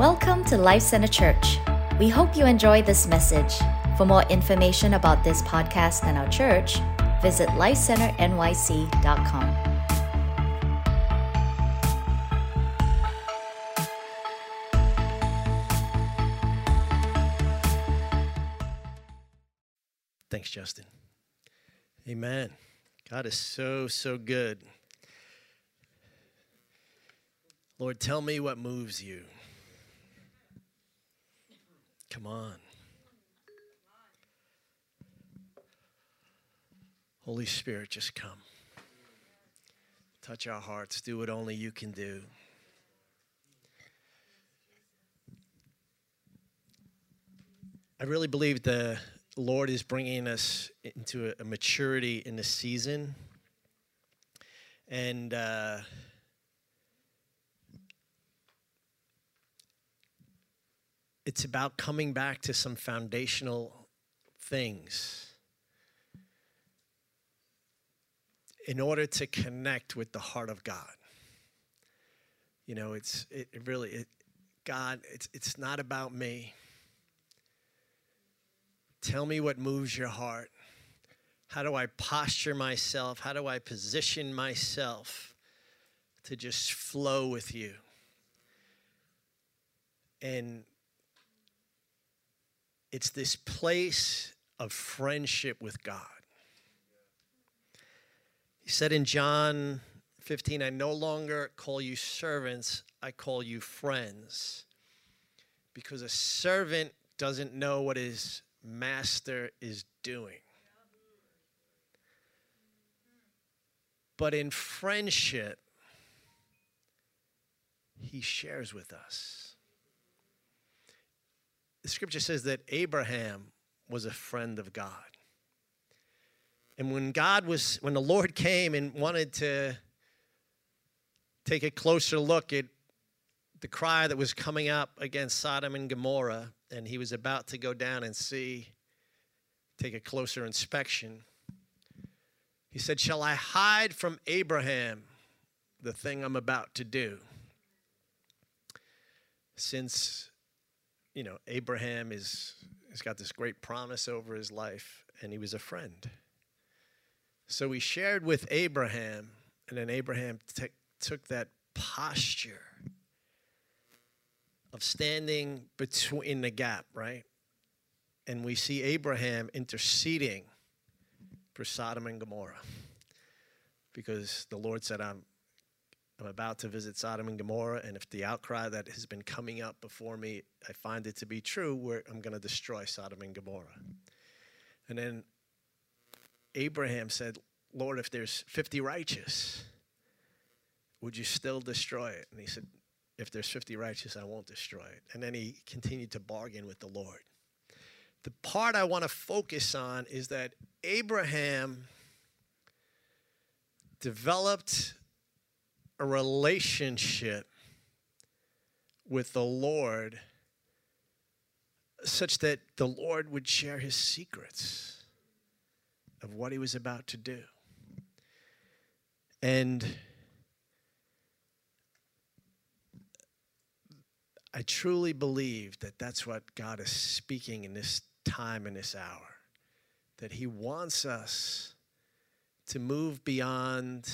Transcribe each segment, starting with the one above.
Welcome to Life Center Church. We hope you enjoy this message. For more information about this podcast and our church, visit lifecenternyc.com. Thanks, Justin. Amen. God is so, so good. Lord, tell me what moves you. Come on. Holy Spirit, just come. Touch our hearts. Do what only you can do. I really believe the Lord is bringing us into a, maturity in this season. And uh, it's about coming back to some foundational things in order to connect with the heart of God. You know, it's it, really it, God. It's it's not about me. Tell me what moves your heart. How do I posture myself? How do I position myself to just flow with you? And it's this place of friendship with God. He said in John 15, I no longer call you servants, I call you friends. Because a servant doesn't know what his master is doing. But in friendship, he shares with us. Scripture says that Abraham was a friend of God. And when God was, when the Lord came and wanted to take a closer look at the cry that was coming up against Sodom and Gomorrah, and he was about to go down and see, take a closer inspection, he said, Shall I hide from Abraham the thing I'm about to do? Since, you know, Abraham is, has got this great promise over his life, and he was a friend. So he shared with Abraham, and then Abraham t- took that posture of standing between the gap, right? And we see Abraham interceding for Sodom and Gomorrah because the Lord said, I'm, I'm about to visit Sodom and Gomorrah, and if the outcry that has been coming up before me, I find it to be true, I'm going to destroy Sodom and Gomorrah. And then Abraham said, Lord, if there's 50 righteous, would you still destroy it? And he said, if there's 50 righteous, I won't destroy it. And then he continued to bargain with the Lord. The part I want to focus on is that Abraham developed a relationship with the Lord such that the Lord would share his secrets of what he was about to do. And I truly believe that that's what God is speaking in this time, in this hour. That He wants us to move beyond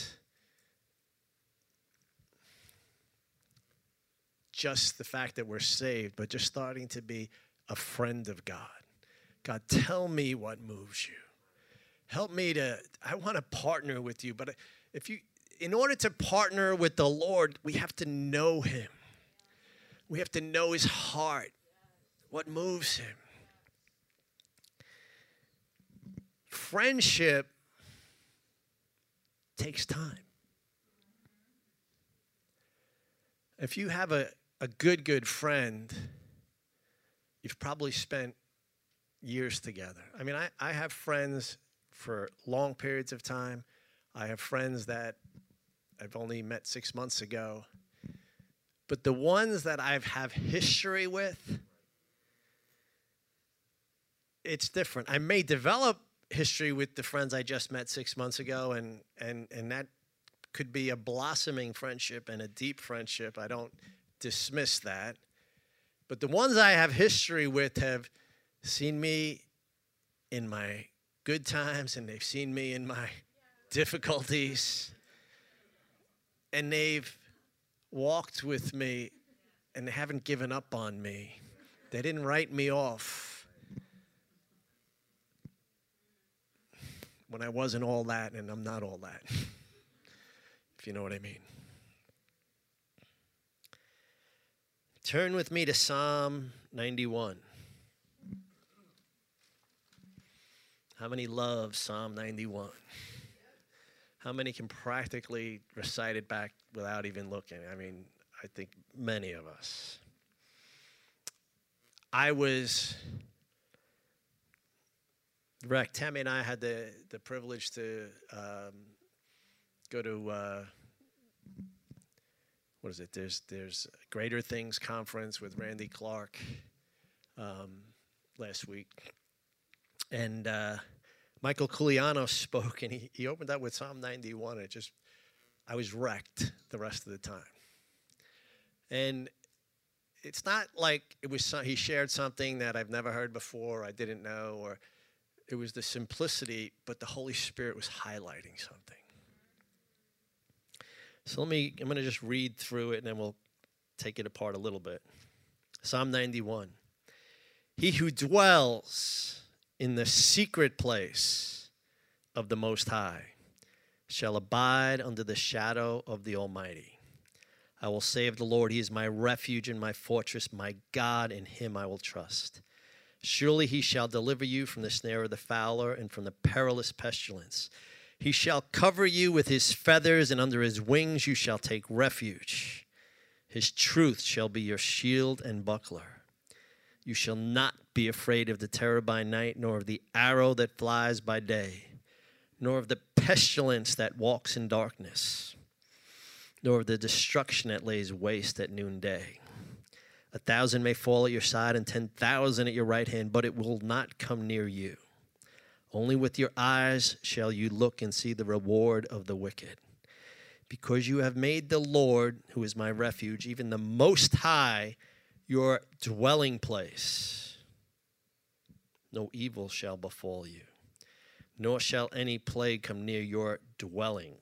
just the fact that we're saved, but just starting to be a friend of God. God, tell me what moves you. Help me to, I want to partner with you, but if you, in order to partner with the Lord, we have to know Him. We have to know his heart, what moves him. Friendship takes time. If you have a, a good, good friend, you've probably spent years together. I mean, I, I have friends for long periods of time. I have friends that I've only met six months ago. But the ones that I have history with, it's different. I may develop history with the friends I just met six months ago, and and and that could be a blossoming friendship and a deep friendship. I don't dismiss that. But the ones I have history with have seen me in my good times and they've seen me in my difficulties. And they've walked with me and they haven't given up on me. They didn't write me off when I wasn't all that and I'm not all that, if you know what I mean. Turn with me to Psalm 91. How many love Psalm 91? How many can practically recite it back without even looking? I mean, I think many of us. I was, Rick, Tammy and I had the, the privilege to um, go to, uh, what is it? There's, there's Greater Things Conference with Randy Clark um, last week. And uh, Michael Koulianos spoke, and he, he opened up with Psalm 91. It just, I was wrecked the rest of the time. And it's not like it was some, he shared something that I've never heard before, I didn't know, or it was the simplicity, but the Holy Spirit was highlighting something. So let me, I'm going to just read through it and then we'll take it apart a little bit. Psalm 91. He who dwells in the secret place of the Most High shall abide under the shadow of the Almighty. I will say of the Lord, He is my refuge and my fortress, my God, in Him I will trust. Surely He shall deliver you from the snare of the fowler and from the perilous pestilence. He shall cover you with His feathers, and under His wings you shall take refuge. His truth shall be your shield and buckler. You shall not be afraid of the terror by night, nor of the arrow that flies by day, nor of the pestilence that walks in darkness nor of the destruction that lays waste at noonday. A thousand may fall at your side and ten thousand at your right hand, but it will not come near you. Only with your eyes shall you look and see the reward of the wicked. Because you have made the Lord, who is my refuge, even the Most High, your dwelling place. No evil shall befall you, nor shall any plague come near your dwelling.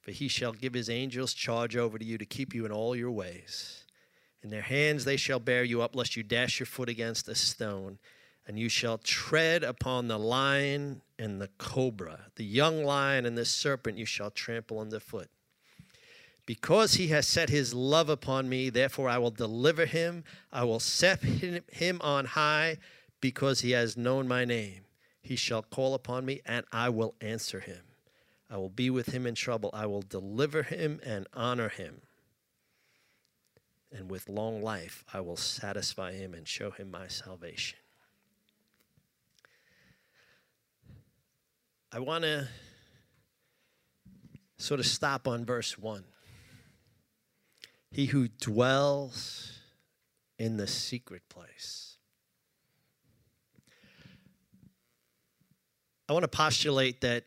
For he shall give his angels charge over to you to keep you in all your ways. In their hands they shall bear you up, lest you dash your foot against a stone. And you shall tread upon the lion and the cobra, the young lion and the serpent you shall trample underfoot. Because he has set his love upon me, therefore I will deliver him. I will set him on high, because he has known my name. He shall call upon me, and I will answer him. I will be with him in trouble. I will deliver him and honor him. And with long life, I will satisfy him and show him my salvation. I want to sort of stop on verse 1. He who dwells in the secret place. I want to postulate that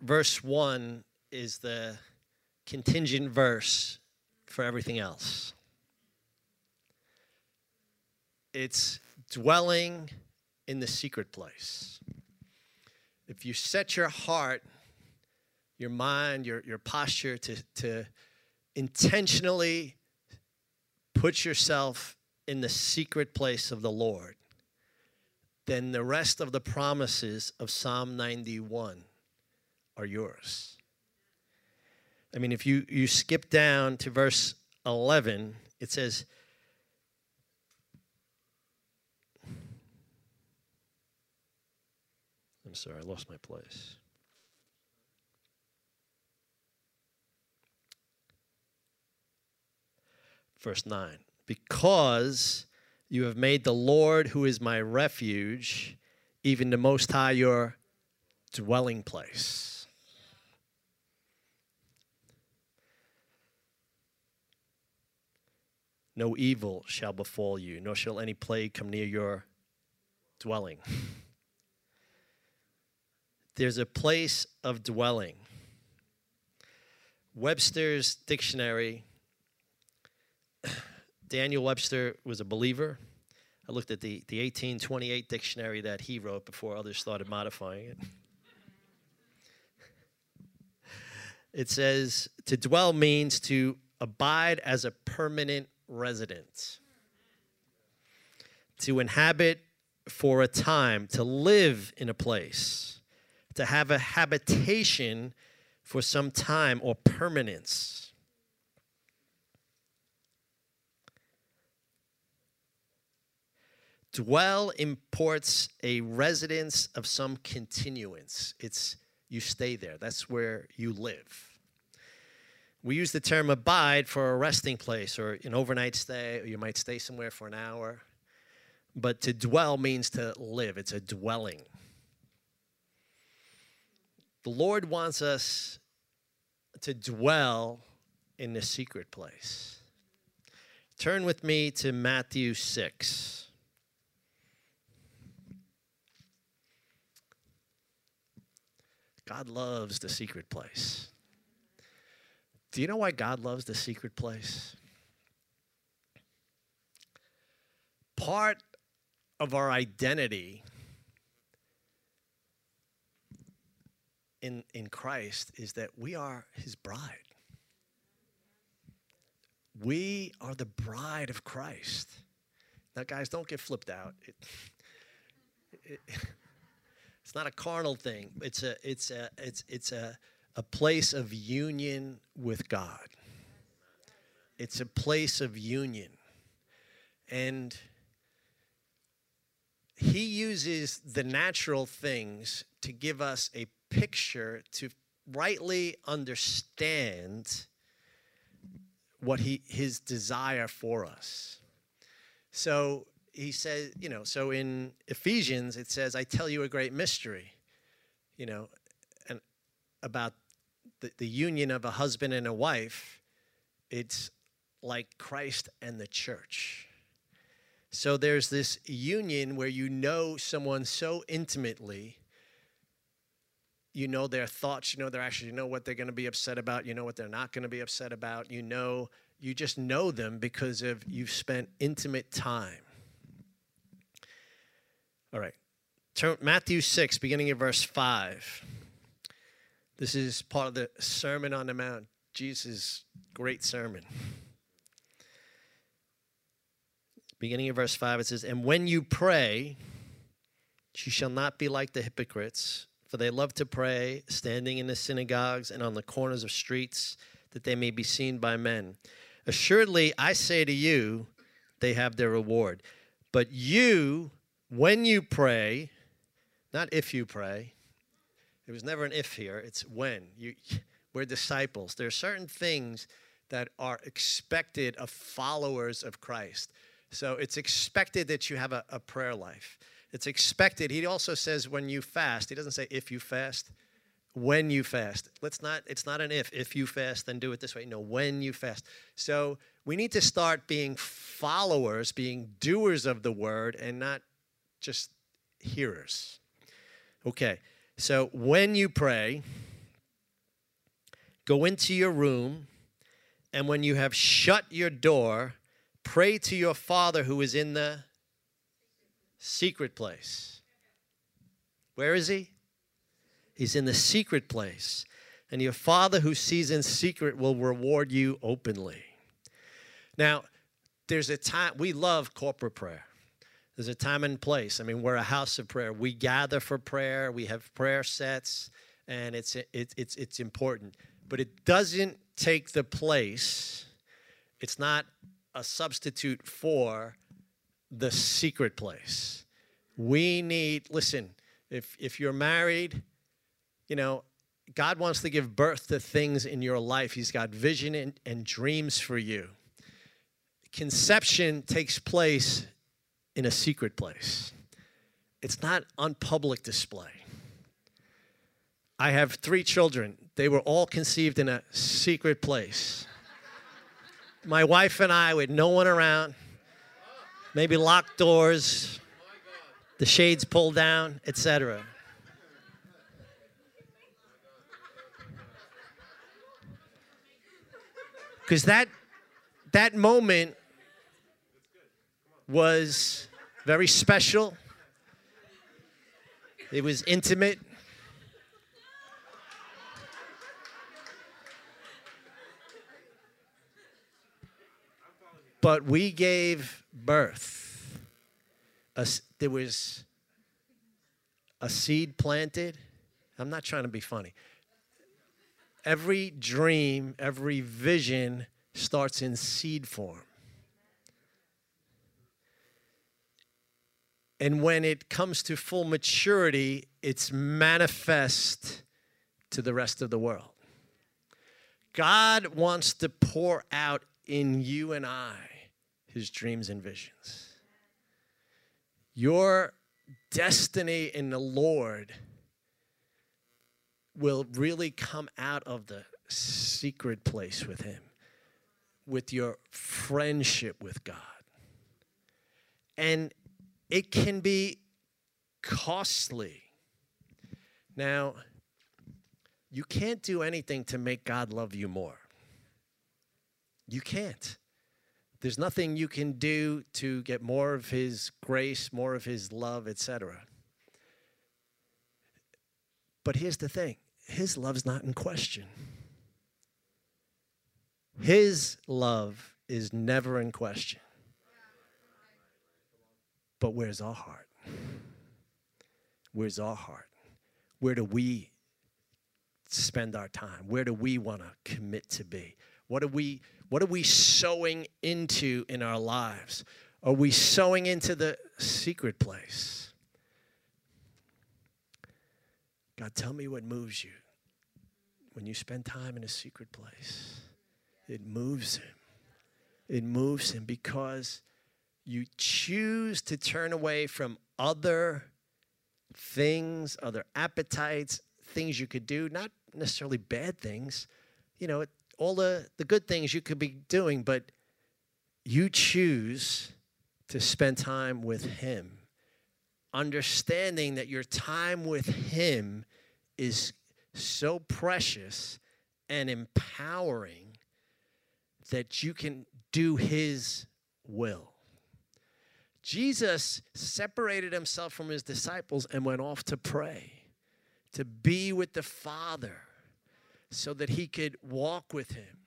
verse 1 is the contingent verse for everything else. It's dwelling in the secret place. If you set your heart, your mind, your, your posture to, to intentionally put yourself in the secret place of the Lord, then the rest of the promises of Psalm 91 are yours. I mean, if you, you skip down to verse 11, it says, sorry, I lost my place. Verse 9 Because you have made the Lord, who is my refuge, even the Most High, your dwelling place. No evil shall befall you, nor shall any plague come near your dwelling. There's a place of dwelling. Webster's dictionary Daniel Webster was a believer. I looked at the, the 1828 dictionary that he wrote before others started modifying it. It says to dwell means to abide as a permanent resident, to inhabit for a time, to live in a place, to have a habitation for some time or permanence. Dwell imports a residence of some continuance. It's you stay there. That's where you live. We use the term abide for a resting place or an overnight stay, or you might stay somewhere for an hour. But to dwell means to live, it's a dwelling. The Lord wants us to dwell in the secret place. Turn with me to Matthew 6. God loves the secret place. Do you know why God loves the secret place? Part of our identity in, in Christ is that we are his bride. We are the bride of Christ. Now, guys, don't get flipped out. It, it, it's not a carnal thing. It's a it's a it's it's a a place of union with God. It's a place of union. And he uses the natural things to give us a picture to rightly understand what he his desire for us. So he says, you know, so in Ephesians it says, I tell you a great mystery, you know, and about the, the union of a husband and a wife, it's like Christ and the church. So there's this union where you know someone so intimately. You know their thoughts, you know their actions, you know what they're going to be upset about, you know what they're not going to be upset about. You know, you just know them because of you've spent intimate time. All right. Turn, Matthew 6, beginning of verse 5. This is part of the Sermon on the Mount, Jesus' great sermon. Beginning of verse 5, it says, And when you pray, you shall not be like the hypocrites, for they love to pray, standing in the synagogues and on the corners of streets, that they may be seen by men. Assuredly, I say to you, they have their reward. But you, when you pray, not if you pray, there was never an if here, it's when. You, we're disciples. There are certain things that are expected of followers of Christ. So it's expected that you have a, a prayer life. It's expected. He also says when you fast, he doesn't say if you fast when you fast. Let's not it's not an if. If you fast, then do it this way. No, when you fast. So we need to start being followers, being doers of the word and not just hearers. Okay. So when you pray, go into your room, and when you have shut your door, pray to your Father who is in the secret place. Where is he? He's in the secret place. And your Father who sees in secret will reward you openly. Now, there's a time, we love corporate prayer. There's a time and place. I mean, we're a house of prayer. We gather for prayer. We have prayer sets, and it's it, it's it's important. But it doesn't take the place. It's not a substitute for the secret place. We need. Listen, if if you're married, you know, God wants to give birth to things in your life. He's got vision and, and dreams for you. Conception takes place in a secret place. It's not on public display. I have three children. They were all conceived in a secret place. My wife and I, with no one around, maybe locked doors, the shades pulled down, etc. Because that, that moment was very special. It was intimate. But we gave birth. A, there was a seed planted. I'm not trying to be funny. Every dream, every vision starts in seed form. And when it comes to full maturity, it's manifest to the rest of the world. God wants to pour out in you and I his dreams and visions. Your destiny in the Lord will really come out of the secret place with him, with your friendship with God. And it can be costly. Now, you can't do anything to make God love you more. You can't. There's nothing you can do to get more of his grace, more of his love, etc. But here's the thing his love's not in question. His love is never in question. But where's our heart? Where's our heart? Where do we spend our time? Where do we want to commit to be? What are we what are we sowing into in our lives? Are we sowing into the secret place? God, tell me what moves you when you spend time in a secret place. It moves him. It moves him because you choose to turn away from other things, other appetites, things you could do, not necessarily bad things, you know, all the, the good things you could be doing, but you choose to spend time with Him, understanding that your time with Him is so precious and empowering that you can do His will. Jesus separated himself from his disciples and went off to pray, to be with the Father, so that he could walk with him.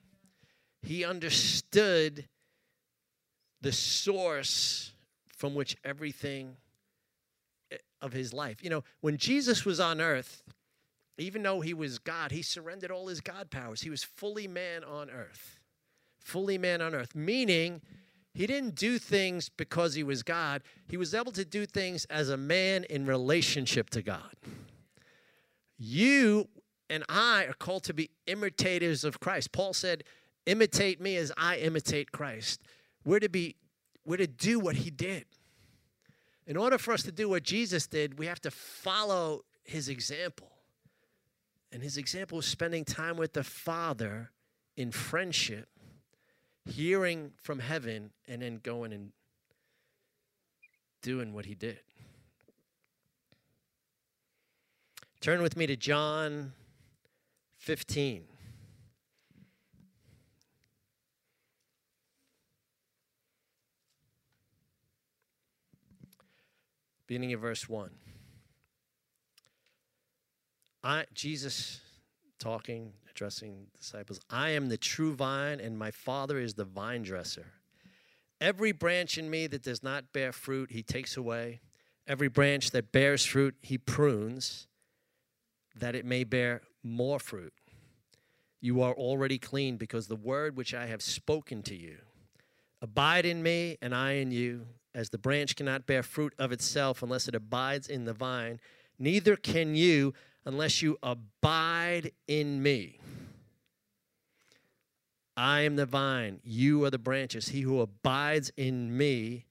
He understood the source from which everything eh, of his life. You know, when Jesus was on earth, even though he was God, he surrendered all his God powers. He was fully man on earth. Fully man on earth, meaning he didn't do things because he was God. He was able to do things as a man in relationship to God. You and I are called to be imitators of Christ. Paul said, imitate me as I imitate Christ. We're to be we're to do what he did. In order for us to do what Jesus did, we have to follow his example. And his example was spending time with the Father in friendship hearing from heaven and then going and doing what he did. Turn with me to John 15. Beginning of verse 1. I, Jesus talking, addressing disciples I am the true vine, and my Father is the vine dresser. Every branch in me that does not bear fruit, he takes away. Every branch that bears fruit, he prunes, that it may bear more fruit. You are already clean because the word which I have spoken to you. Abide in me, and I in you. As the branch cannot bear fruit of itself unless it abides in the vine, neither can you unless you abide in me. I am the vine, you are the branches. He who abides in me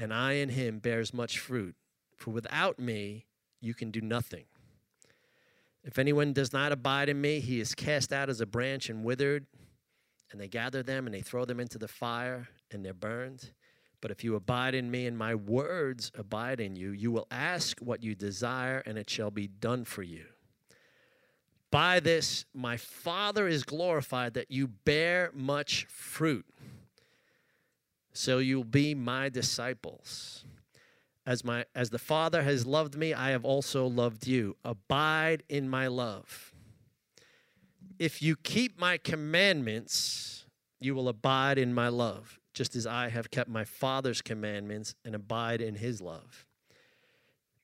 and I in him bears much fruit. For without me, you can do nothing. If anyone does not abide in me, he is cast out as a branch and withered, and they gather them and they throw them into the fire, and they're burned. But if you abide in me and my words abide in you, you will ask what you desire, and it shall be done for you. By this, my Father is glorified that you bear much fruit, so you'll be my disciples. As, my, as the Father has loved me, I have also loved you. Abide in my love. If you keep my commandments, you will abide in my love, just as I have kept my Father's commandments and abide in his love.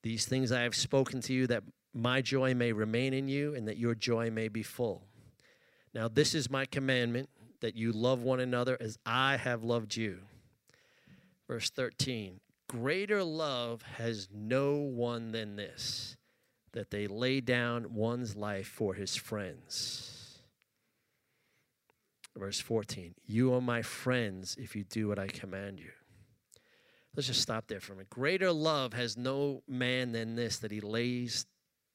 These things I have spoken to you that my joy may remain in you and that your joy may be full. Now, this is my commandment that you love one another as I have loved you. Verse 13 Greater love has no one than this, that they lay down one's life for his friends. Verse 14 You are my friends if you do what I command you. Let's just stop there for a minute. Greater love has no man than this, that he lays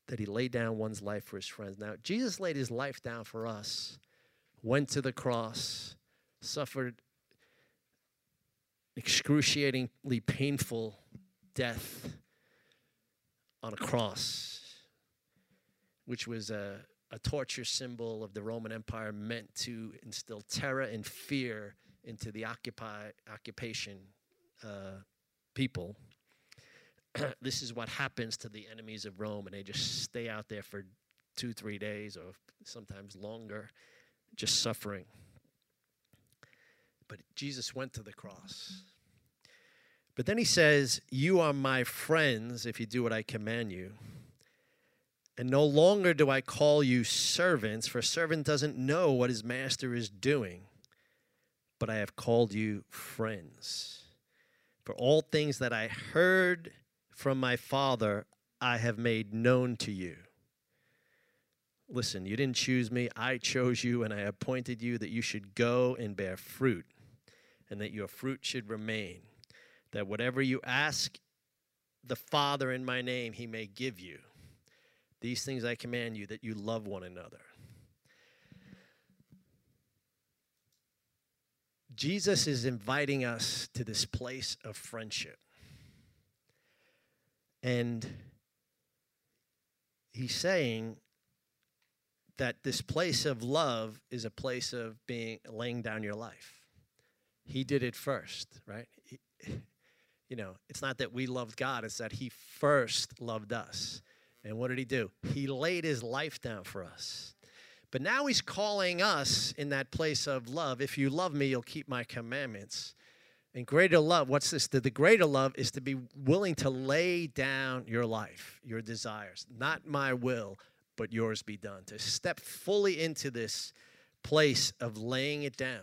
that he laid down one's life for his friends. Now, Jesus laid his life down for us, went to the cross, suffered excruciatingly painful death on a cross, which was a, a torture symbol of the Roman Empire meant to instill terror and fear into the occupy, occupation uh, people. this is what happens to the enemies of Rome, and they just stay out there for two, three days, or sometimes longer, just suffering. But Jesus went to the cross. But then he says, You are my friends if you do what I command you. And no longer do I call you servants, for a servant doesn't know what his master is doing, but I have called you friends. For all things that I heard from my Father, I have made known to you. Listen, you didn't choose me, I chose you, and I appointed you that you should go and bear fruit and that your fruit should remain, that whatever you ask the Father in my name, he may give you. These things I command you, that you love one another. Jesus is inviting us to this place of friendship. And he's saying that this place of love is a place of being laying down your life. He did it first, right? He, you know, it's not that we loved God, it's that He first loved us. And what did He do? He laid His life down for us. But now He's calling us in that place of love. If you love me, you'll keep my commandments. And greater love, what's this? The, the greater love is to be willing to lay down your life, your desires. Not my will, but yours be done. To step fully into this place of laying it down.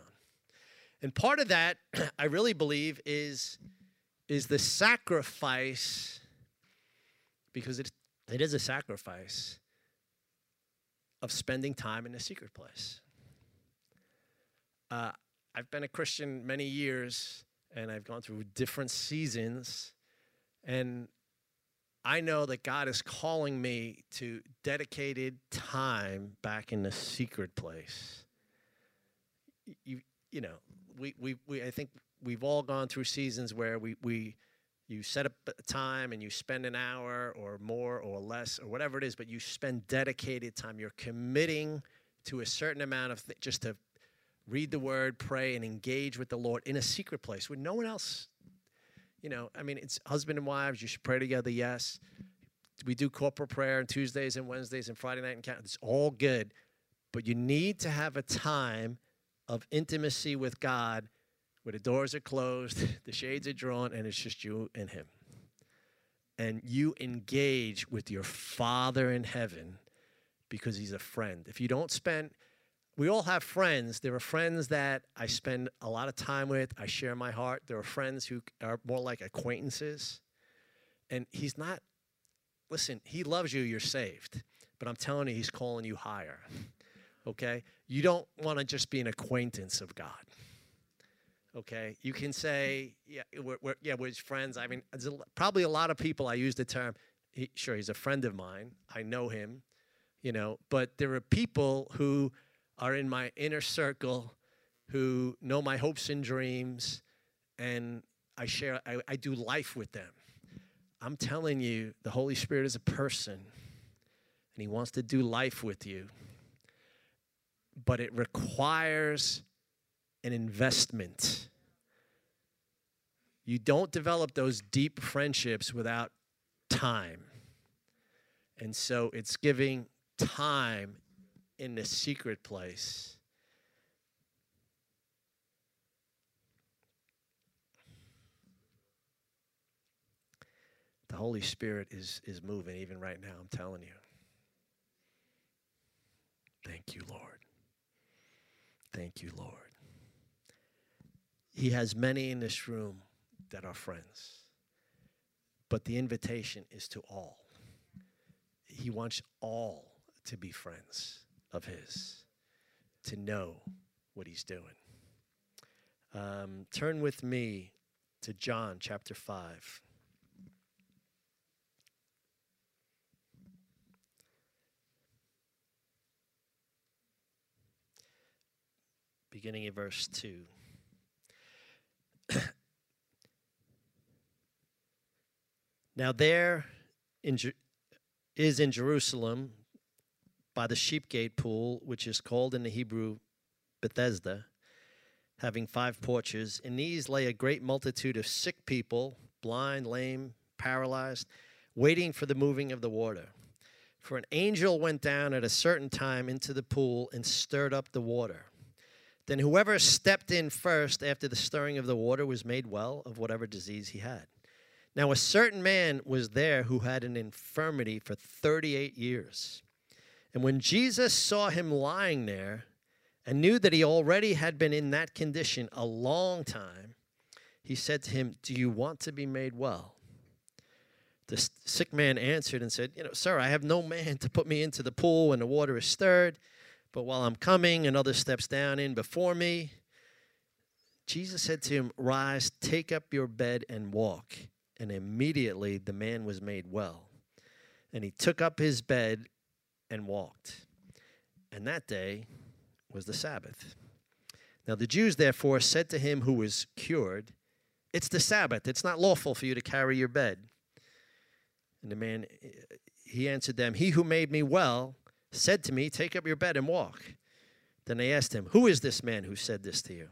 And part of that, I really believe, is, is the sacrifice, because it, it is a sacrifice, of spending time in a secret place. Uh, I've been a Christian many years, and I've gone through different seasons, and I know that God is calling me to dedicated time back in the secret place. You, you know, we, we, we I think we've all gone through seasons where we, we you set up a time and you spend an hour or more or less or whatever it is, but you spend dedicated time. You're committing to a certain amount of th- just to read the word, pray, and engage with the Lord in a secret place where no one else, you know, I mean, it's husband and wives, you should pray together, yes. We do corporate prayer on Tuesdays and Wednesdays and Friday night and count. It's all good. But you need to have a time of intimacy with God where the doors are closed, the shades are drawn, and it's just you and Him. And you engage with your Father in heaven because He's a friend. If you don't spend, we all have friends. There are friends that I spend a lot of time with, I share my heart. There are friends who are more like acquaintances. And He's not, listen, He loves you, you're saved. But I'm telling you, He's calling you higher okay? You don't want to just be an acquaintance of God. Okay, you can say, yeah, we're, we're yeah, we're friends. I mean, a, probably a lot of people. I use the term. He, sure, he's a friend of mine. I know him, you know. But there are people who are in my inner circle, who know my hopes and dreams, and I share. I, I do life with them. I'm telling you, the Holy Spirit is a person, and He wants to do life with you but it requires an investment. You don't develop those deep friendships without time. And so it's giving time in the secret place. The Holy Spirit is, is moving even right now, I'm telling you. Thank you, Lord. Thank you, Lord. He has many in this room that are friends, but the invitation is to all. He wants all to be friends of His, to know what He's doing. Um, turn with me to John chapter 5. Beginning in verse 2. now, there in Jer- is in Jerusalem by the sheep gate pool, which is called in the Hebrew Bethesda, having five porches. In these lay a great multitude of sick people, blind, lame, paralyzed, waiting for the moving of the water. For an angel went down at a certain time into the pool and stirred up the water. Then whoever stepped in first after the stirring of the water was made well of whatever disease he had. Now, a certain man was there who had an infirmity for 38 years. And when Jesus saw him lying there and knew that he already had been in that condition a long time, he said to him, Do you want to be made well? The sick man answered and said, You know, sir, I have no man to put me into the pool when the water is stirred. But while I'm coming, another steps down in before me. Jesus said to him, Rise, take up your bed and walk. And immediately the man was made well. And he took up his bed and walked. And that day was the Sabbath. Now the Jews therefore said to him who was cured, It's the Sabbath. It's not lawful for you to carry your bed. And the man, he answered them, He who made me well said to me, Take up your bed and walk. Then they asked him, Who is this man who said this to you?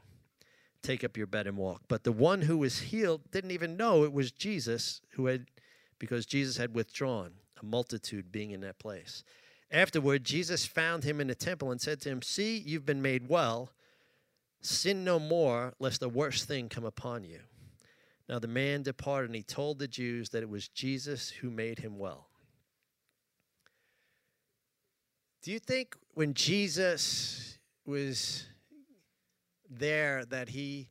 Take up your bed and walk. But the one who was healed didn't even know it was Jesus who had, because Jesus had withdrawn, a multitude being in that place. Afterward, Jesus found him in the temple and said to him, See, you've been made well. Sin no more, lest a worse thing come upon you. Now the man departed, and he told the Jews that it was Jesus who made him well. Do you think when Jesus was there that he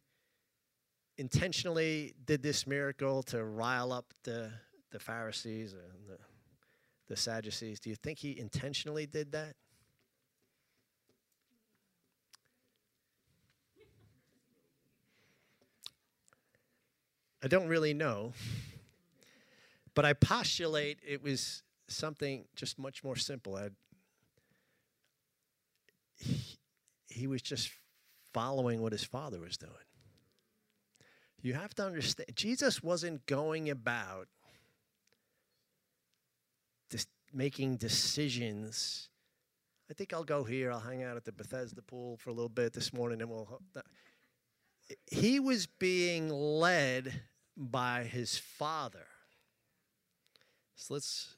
intentionally did this miracle to rile up the, the Pharisees and the, the Sadducees? Do you think he intentionally did that? I don't really know. But I postulate it was something just much more simple. I'd, he, he was just following what his father was doing. You have to understand, Jesus wasn't going about just making decisions. I think I'll go here. I'll hang out at the Bethesda pool for a little bit this morning, and we'll. He was being led by his father. So let's.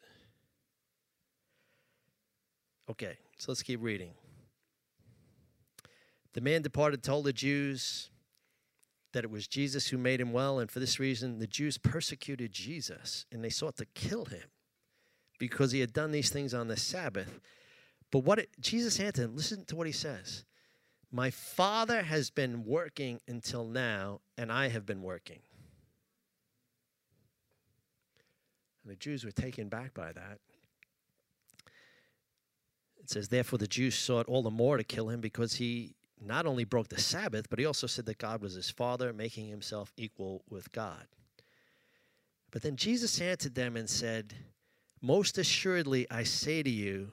Okay, so let's keep reading. The man departed, told the Jews that it was Jesus who made him well, and for this reason, the Jews persecuted Jesus and they sought to kill him because he had done these things on the Sabbath. But what it, Jesus answered listen to what he says. My Father has been working until now, and I have been working. And the Jews were taken back by that. It says, Therefore, the Jews sought all the more to kill him because he not only broke the Sabbath, but he also said that God was his father, making himself equal with God. But then Jesus answered them and said, Most assuredly, I say to you,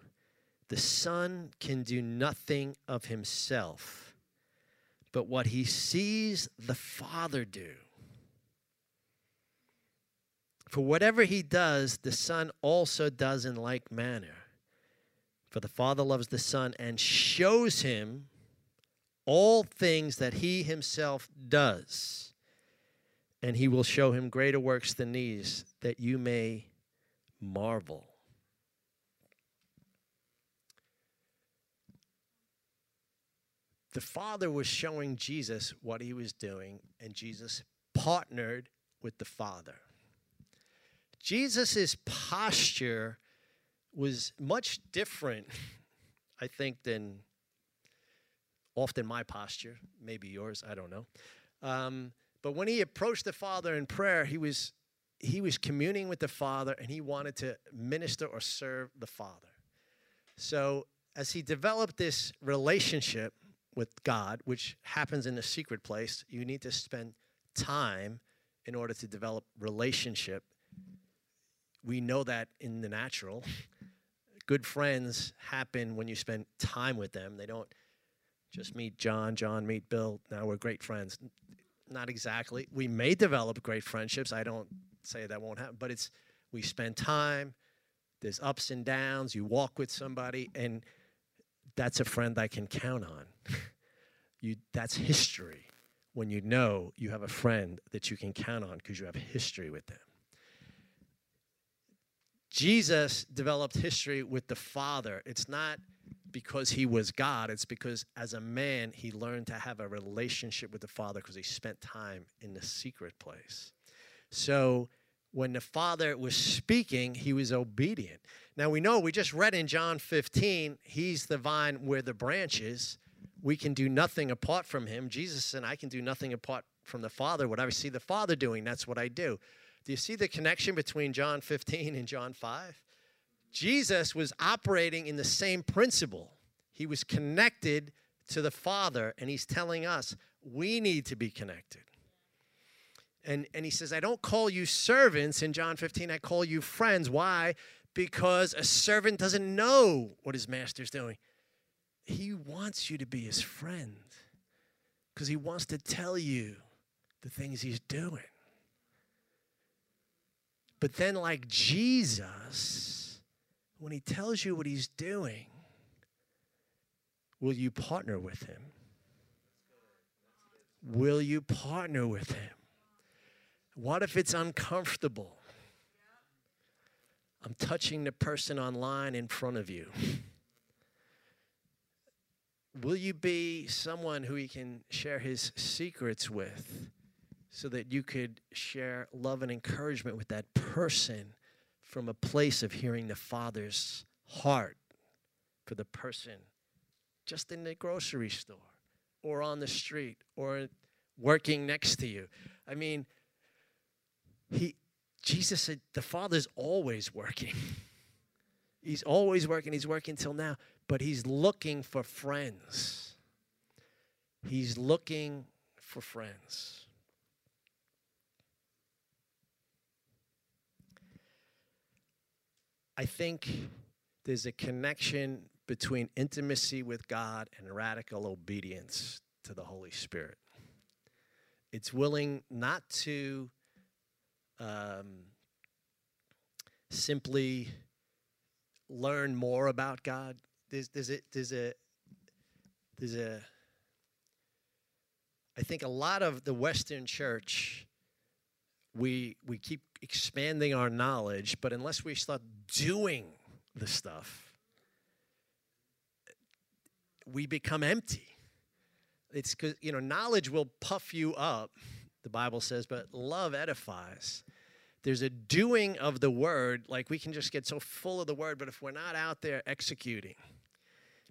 the Son can do nothing of himself, but what he sees the Father do. For whatever he does, the Son also does in like manner. For the Father loves the Son and shows him all things that he himself does. and he will show him greater works than these, that you may marvel. The Father was showing Jesus what he was doing, and Jesus partnered with the Father. Jesus' posture was much different, I think, than often my posture, maybe yours, I don't know. Um, but when he approached the Father in prayer, he was he was communing with the Father and he wanted to minister or serve the Father. So as he developed this relationship with God, which happens in a secret place, you need to spend time in order to develop relationship. We know that in the natural. Good friends happen when you spend time with them. They don't just meet John, John meet Bill. Now we're great friends. Not exactly. We may develop great friendships. I don't say that won't happen, but it's we spend time. There's ups and downs. You walk with somebody, and that's a friend I can count on. you, that's history when you know you have a friend that you can count on because you have history with them. Jesus developed history with the Father. It's not because he was God, it's because as a man, he learned to have a relationship with the Father because he spent time in the secret place. So when the Father was speaking, he was obedient. Now we know, we just read in John 15, he's the vine where the branches. We can do nothing apart from him. Jesus said, I can do nothing apart from the Father. Whatever I see the Father doing, that's what I do. Do you see the connection between John 15 and John 5? Jesus was operating in the same principle. He was connected to the Father, and he's telling us we need to be connected. And, and he says, I don't call you servants in John 15, I call you friends. Why? Because a servant doesn't know what his master's doing. He wants you to be his friend because he wants to tell you the things he's doing. But then, like Jesus, when he tells you what he's doing, will you partner with him? Will you partner with him? What if it's uncomfortable? I'm touching the person online in front of you. Will you be someone who he can share his secrets with so that you could share love and encouragement with that person from a place of hearing the Father's heart for the person just in the grocery store or on the street or working next to you? I mean, he, Jesus said, the Father's always working. He's always working. He's working till now, but he's looking for friends. He's looking for friends. I think there's a connection between intimacy with God and radical obedience to the Holy Spirit. It's willing not to um, simply learn more about God. There's, there's a, there's a, there's a, I think a lot of the Western church, we, we keep expanding our knowledge, but unless we start doing the stuff, we become empty. It's because, you know, knowledge will puff you up the Bible says, but love edifies. There's a doing of the word, like we can just get so full of the word, but if we're not out there executing,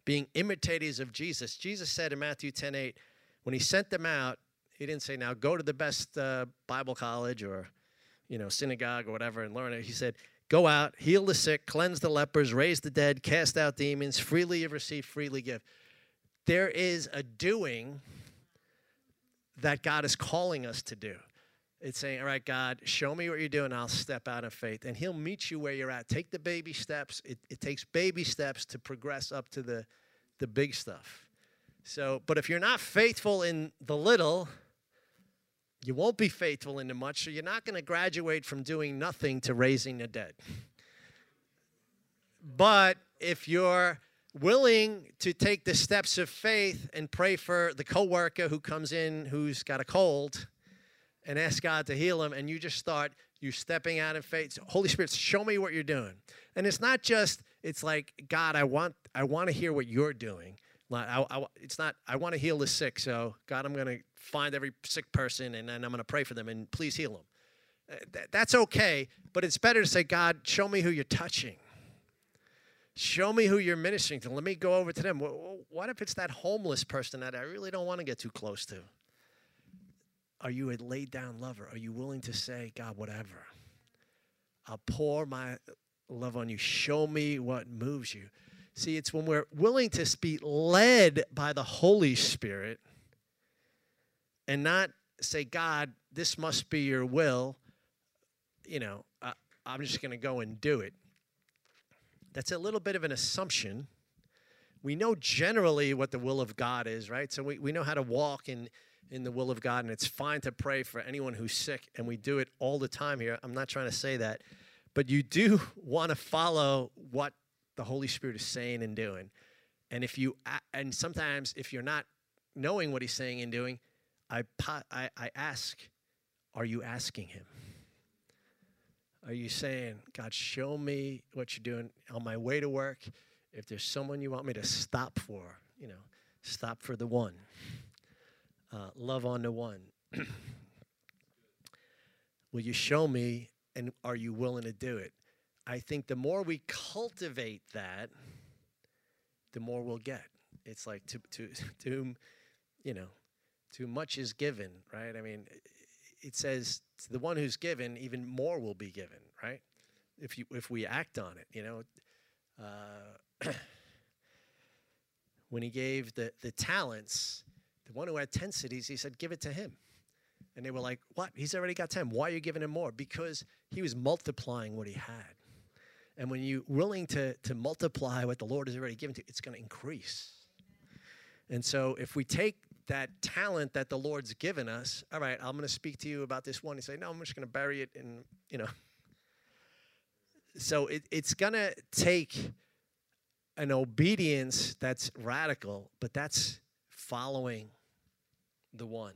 being imitators of Jesus, Jesus said in Matthew 10 8, when he sent them out, he didn't say, now go to the best uh, Bible college or, you know, synagogue or whatever and learn it. He said, go out, heal the sick, cleanse the lepers, raise the dead, cast out demons, freely you receive, freely give. There is a doing that God is calling us to do. It's saying, all right, God, show me what you're doing. I'll step out of faith. And He'll meet you where you're at. Take the baby steps. It, it takes baby steps to progress up to the, the big stuff. So, but if you're not faithful in the little, you won't be faithful in the much. So you're not going to graduate from doing nothing to raising the dead. But if you're willing to take the steps of faith and pray for the coworker who comes in who's got a cold and ask God to heal them, and you just start you stepping out in faith. Holy Spirit, show me what you're doing. And it's not just it's like God, I want I want to hear what you're doing. I, I, it's not I want to heal the sick, so God, I'm going to find every sick person and then I'm going to pray for them and please heal them. Uh, that's okay, but it's better to say, God, show me who you're touching. Show me who you're ministering to. Let me go over to them. What if it's that homeless person that I really don't want to get too close to? Are you a laid down lover? Are you willing to say, God, whatever? I'll pour my love on you. Show me what moves you. See, it's when we're willing to be led by the Holy Spirit and not say, God, this must be your will. You know, I, I'm just going to go and do it. That's a little bit of an assumption. We know generally what the will of God is, right? So we, we know how to walk in, in the will of God, and it's fine to pray for anyone who's sick, and we do it all the time here. I'm not trying to say that. But you do want to follow what the Holy Spirit is saying and doing. And if you and sometimes if you're not knowing what he's saying and doing, I I, I ask, are you asking him? Are you saying, God, show me what you're doing on my way to work? If there's someone you want me to stop for, you know, stop for the one. Uh, love on the one. Will you show me and are you willing to do it? I think the more we cultivate that, the more we'll get. It's like to too, too, you know, too much is given, right? I mean, it says to the one who's given, even more will be given, right? If you if we act on it, you know. Uh, when he gave the the talents, the one who had ten cities, he said, "Give it to him." And they were like, "What? He's already got ten. Why are you giving him more?" Because he was multiplying what he had. And when you're willing to, to multiply what the Lord has already given to it's going to increase. And so if we take that talent that the Lord's given us, all right, I'm going to speak to you about this one. You say, no, I'm just going to bury it in, you know. So it, it's going to take an obedience that's radical, but that's following the one.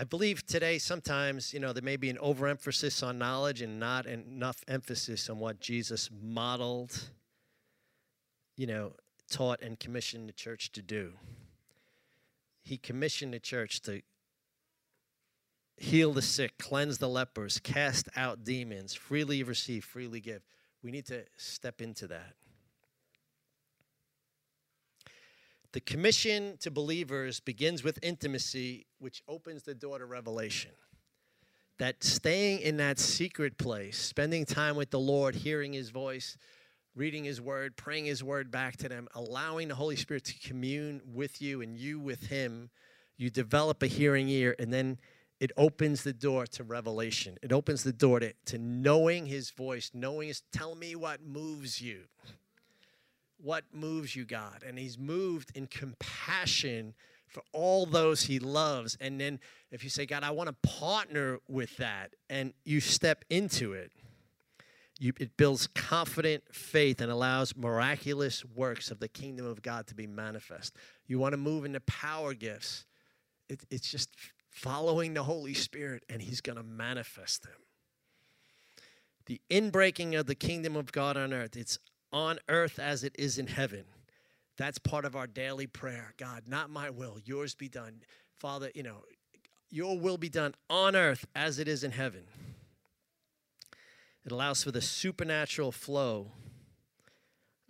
I believe today sometimes, you know, there may be an overemphasis on knowledge and not enough emphasis on what Jesus modeled, you know, taught and commissioned the church to do. He commissioned the church to heal the sick, cleanse the lepers, cast out demons, freely receive, freely give. We need to step into that. The commission to believers begins with intimacy, which opens the door to revelation. That staying in that secret place, spending time with the Lord, hearing his voice, reading his word, praying his word back to them, allowing the Holy Spirit to commune with you and you with him, you develop a hearing ear, and then it opens the door to revelation. It opens the door to, to knowing his voice, knowing his, tell me what moves you what moves you, God. And he's moved in compassion for all those he loves. And then if you say, God, I want to partner with that, and you step into it, you, it builds confident faith and allows miraculous works of the kingdom of God to be manifest. You want to move into power gifts, it, it's just following the Holy Spirit, and he's going to manifest them. The inbreaking of the kingdom of God on earth, it's on earth as it is in heaven. That's part of our daily prayer. God, not my will, yours be done. Father, you know, your will be done on earth as it is in heaven. It allows for the supernatural flow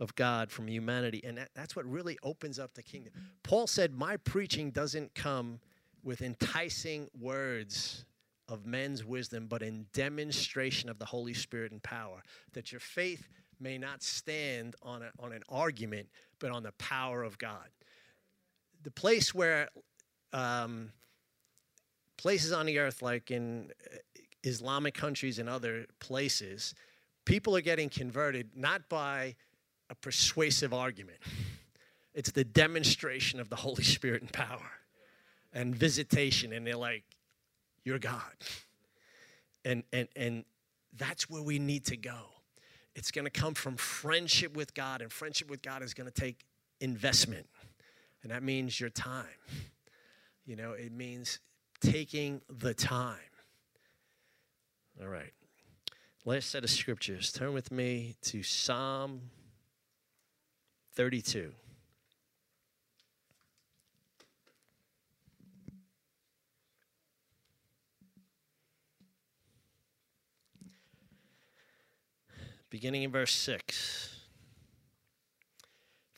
of God from humanity. And that, that's what really opens up the kingdom. Paul said, My preaching doesn't come with enticing words of men's wisdom, but in demonstration of the Holy Spirit and power. That your faith may not stand on, a, on an argument, but on the power of God. The place where um, places on the earth, like in uh, Islamic countries and other places, people are getting converted not by a persuasive argument, it's the demonstration of the Holy Spirit and power and visitation. And they're like, You're God. And, and, and that's where we need to go it's going to come from friendship with God, and friendship with God is going to take investment. And that means your time. You know, it means taking the time. All right. Last set of scriptures. Turn with me to Psalm 32. Beginning in verse 6.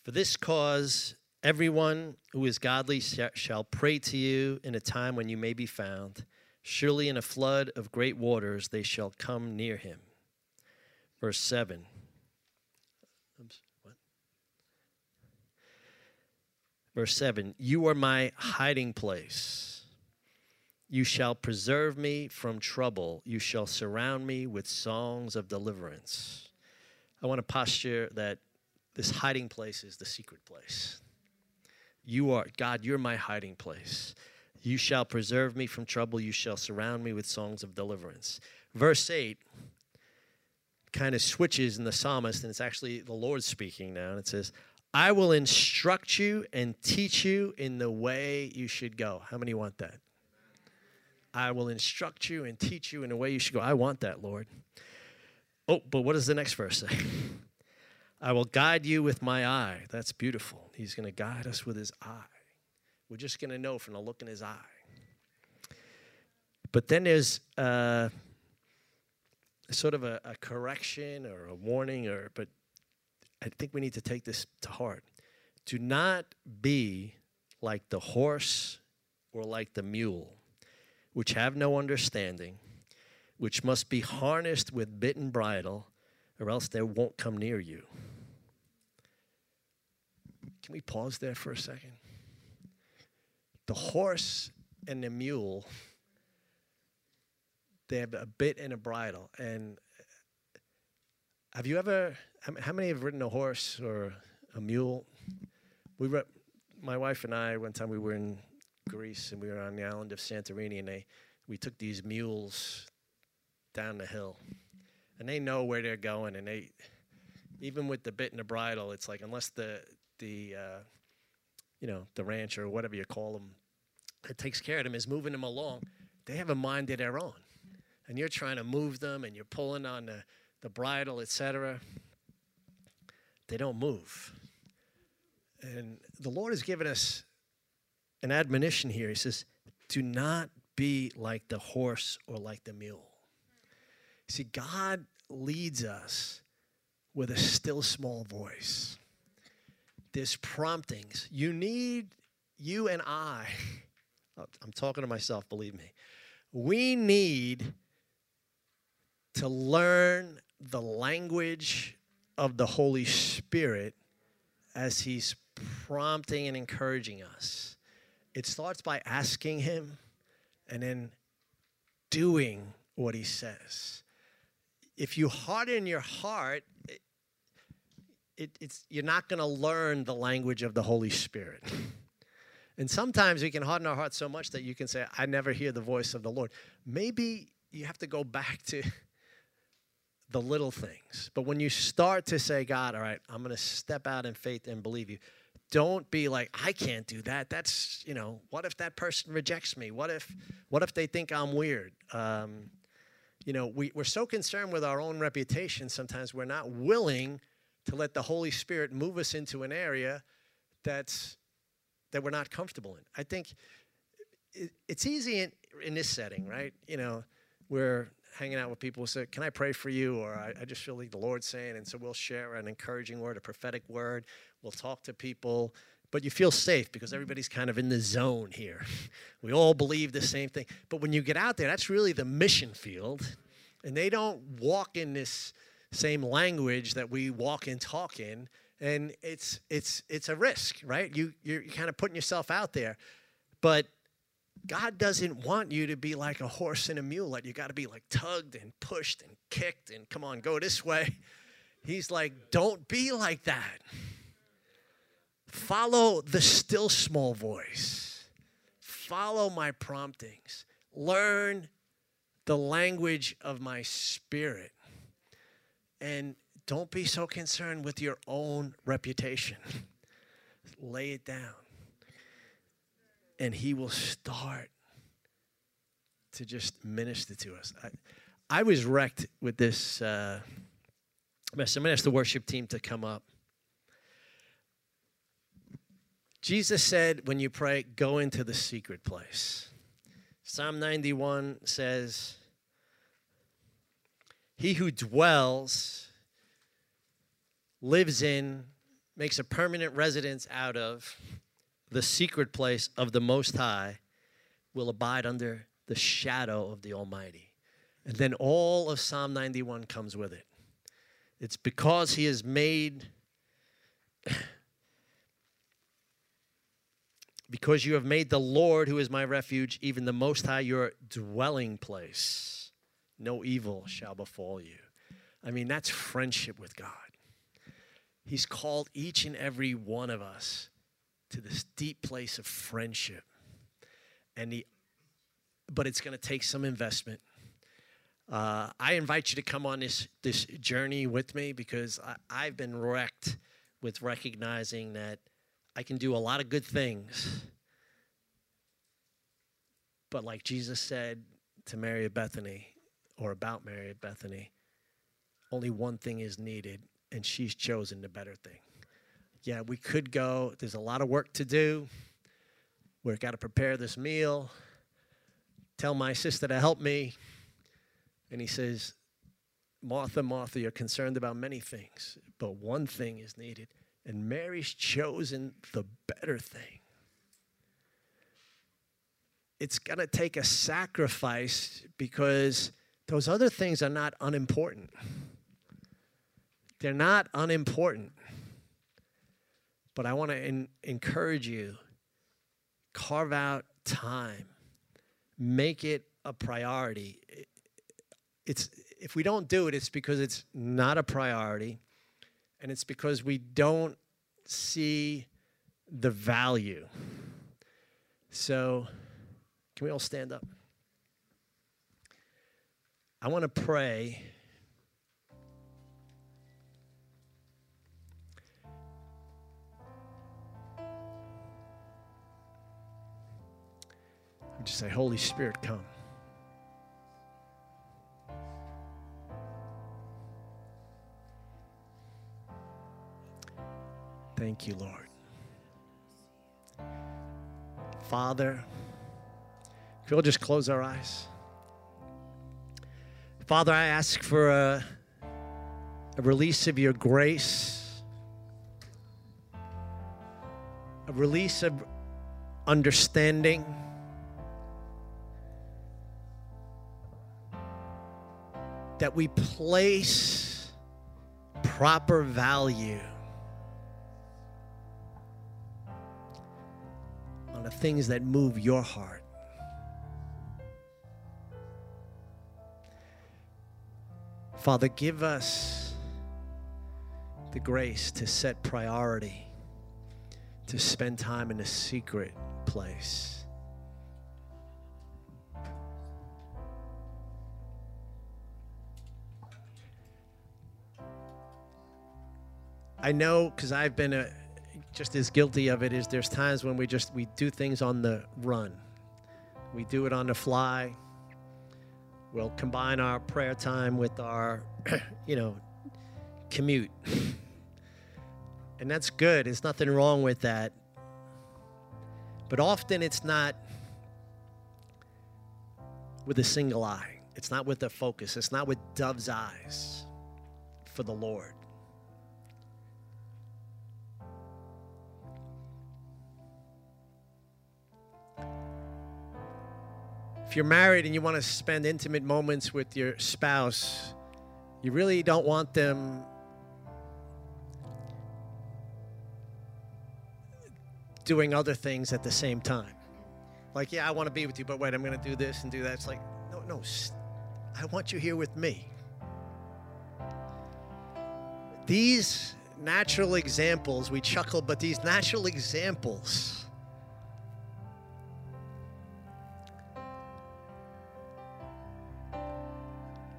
For this cause, everyone who is godly shall pray to you in a time when you may be found. Surely in a flood of great waters they shall come near him. Verse 7. Verse 7 You are my hiding place. You shall preserve me from trouble. You shall surround me with songs of deliverance. I want to posture that this hiding place is the secret place. You are, God, you're my hiding place. You shall preserve me from trouble. You shall surround me with songs of deliverance. Verse 8 kind of switches in the psalmist, and it's actually the Lord speaking now. And it says, I will instruct you and teach you in the way you should go. How many want that? I will instruct you and teach you in the way you should go. I want that, Lord. Oh, but what does the next verse say? I will guide you with my eye. That's beautiful. He's going to guide us with his eye. We're just going to know from the look in his eye. But then there's uh, sort of a, a correction or a warning, or but I think we need to take this to heart. Do not be like the horse or like the mule, which have no understanding, which must be harnessed with bit and bridle, or else they won't come near you. Can we pause there for a second? The horse and the mule, they have a bit and a bridle. And have you ever, how many have ridden a horse or a mule? We were, my wife and I, one time we were in Greece and we were on the island of Santorini and they, we took these mules down the hill. And they know where they're going and they, even with the bit and the bridle, it's like unless the the uh, you know the ranch or whatever you call them that takes care of them is moving them along. They have a mind of their own, and you're trying to move them, and you're pulling on the the bridle, etc. They don't move. And the Lord has given us an admonition here. He says, "Do not be like the horse or like the mule." See, God leads us with a still small voice there's promptings. You need, you and I, I'm talking to myself, believe me. We need to learn the language of the Holy Spirit as He's prompting and encouraging us. It starts by asking Him and then doing what He says. If you harden your heart, it, it's, you're not going to learn the language of the Holy Spirit. And sometimes we can harden our hearts so much that you can say, I never hear the voice of the Lord. Maybe you have to go back to the little things. But when you start to say, God, all right, I'm going to step out in faith and believe you, don't be like, I can't do that. That's, you know, what if that person rejects me? What if, what if they think I'm weird? Um, you know, we, we're so concerned with our own reputation sometimes we're not willing to let the Holy Spirit move us into an area that's that we're not comfortable in. I think it, it's easy in, in this setting, right? You know, we're hanging out with people who say, Can I pray for you? Or I, I, just feel like the Lord's saying. And so we'll share an encouraging word, a prophetic word. We'll talk to people. But you feel safe because everybody's kind of in the zone here. we all believe the same thing. But when you get out there, that's really the mission field. And they don't walk in this same language that we walk and talk in and it's it's it's a risk right you you're kind of putting yourself out there but god doesn't want you to be like a horse and a mule. You got to be like tugged and pushed and kicked and come on go this way. He's like don't be like that. Follow the still small voice. Follow my promptings. Learn the language of my spirit. And don't be so concerned with your own reputation. Lay it down. And he will start to just minister to us. I, I was wrecked with this uh, mess. I'm going to ask the worship team to come up. Jesus said, when you pray, go into the secret place. Psalm 91 says, He who dwells, lives in, makes a permanent residence out of the secret place of the Most High will abide under the shadow of the Almighty. And then all of Psalm 91 comes with it. It's because He has made because you have made the Lord, who is my refuge, even the Most High, your dwelling place. No evil shall befall you. I mean, that's friendship with God. He's called each and every one of us to this deep place of friendship. And he, but it's going to take some investment. Uh, I invite you to come on this this journey with me because I, I've been wrecked with recognizing that I can do a lot of good things. But like Jesus said to Mary of Bethany, or about Mary of Bethany, only one thing is needed, and she's chosen the better thing. Yeah, we could go, there's a lot of work to do. We've got to prepare this meal, tell my sister to help me. And he says, Martha, Martha, you're concerned about many things, but one thing is needed. And Mary's chosen the better thing. It's going to take a sacrifice because those other things are not unimportant. They're not unimportant. But I want to encourage you carve out time, make it a priority. It's, if we don't do it, it's because it's not a priority and it's because we don't see the value. So, can we all stand up? I want to pray. Just say, Holy Spirit, come. Thank you, Lord. Father, if we'll just close our eyes. Father, I ask for a, a release of your grace, a release of understanding. That we place proper value on the things that move your heart. Father, give us the grace to set priority, to spend time in a secret place. I know because I've been a, just as guilty of it is there's times when we just we do things on the run. We do it on the fly. We'll combine our prayer time with our, you know, commute. and that's good. There's nothing wrong with that. But often it's not with a single eye. It's not with a focus. It's not with dove's eyes for the Lord. If you're married and you want to spend intimate moments with your spouse, you really don't want them doing other things at the same time. Like, yeah, I want to be with you, but wait, I'm going to do this and do that. It's like, no, no, I want you here with me. These natural examples, we chuckle, but these natural examples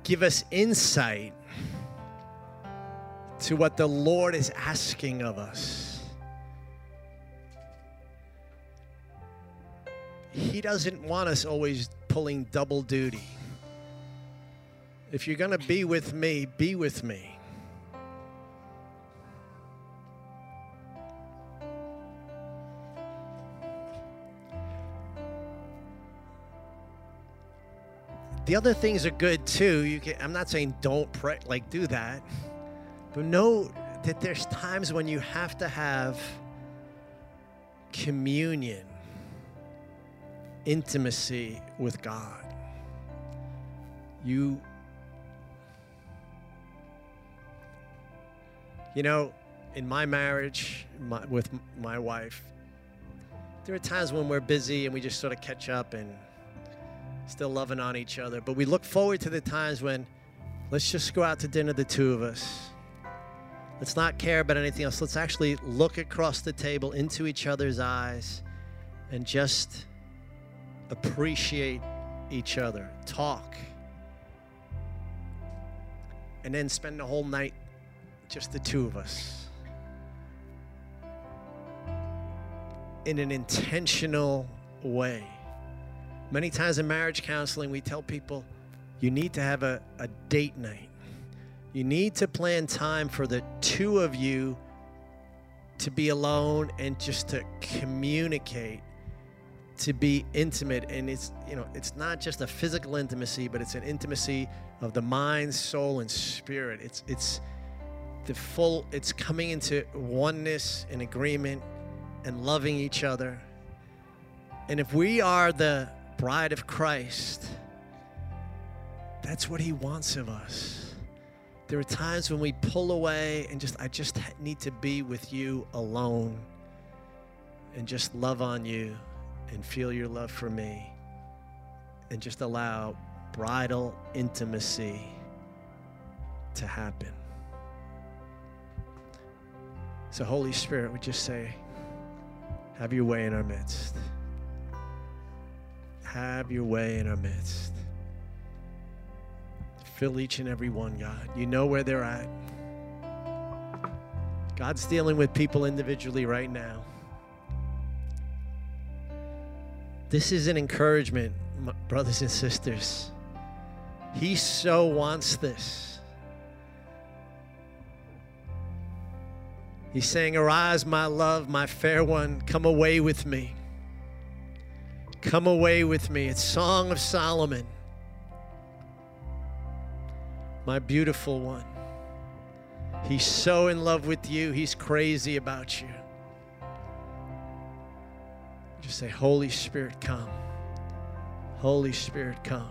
give us insight to what the Lord is asking of us. He doesn't want us always pulling double duty. If you're going to be with me, be with me. The other things are good too. You can, I'm not saying don't pray, like do that, but know that there's times when you have to have communion, intimacy with God. You, you know, in my marriage my, with my wife, there are times when we're busy and we just sort of catch up and still loving on each other. But we look forward to the times when let's just go out to dinner, the two of us. Let's not care about anything else. Let's actually look across the table into each other's eyes and just appreciate each other, talk, and then spend the whole night just the two of us in an intentional way. Many times in marriage counseling, we tell people you need to have a, a date night. You need to plan time for the two of you to be alone and just to communicate, to be intimate. And it's, you know, it's not just a physical intimacy, but it's an intimacy of the mind, soul, and spirit. It's, it's the full, it's coming into oneness and agreement and loving each other. And if we are the bride of Christ, that's what He wants of us. There are times when we pull away and just, I just need to be with you alone and just love on you and feel your love for me and just allow bridal intimacy to happen. So, Holy Spirit, we just say, have your way in our midst have your way in our midst. Fill each and every one, God. You know where they're at. God's dealing with people individually right now. This is an encouragement, brothers and sisters. He so wants this. He's saying, Arise, my love, my fair one, come away with me. Come away with me. It's Song of Solomon. My beautiful one. He's so in love with you, he's crazy about you. Just say, Holy Spirit, come. Holy Spirit, come.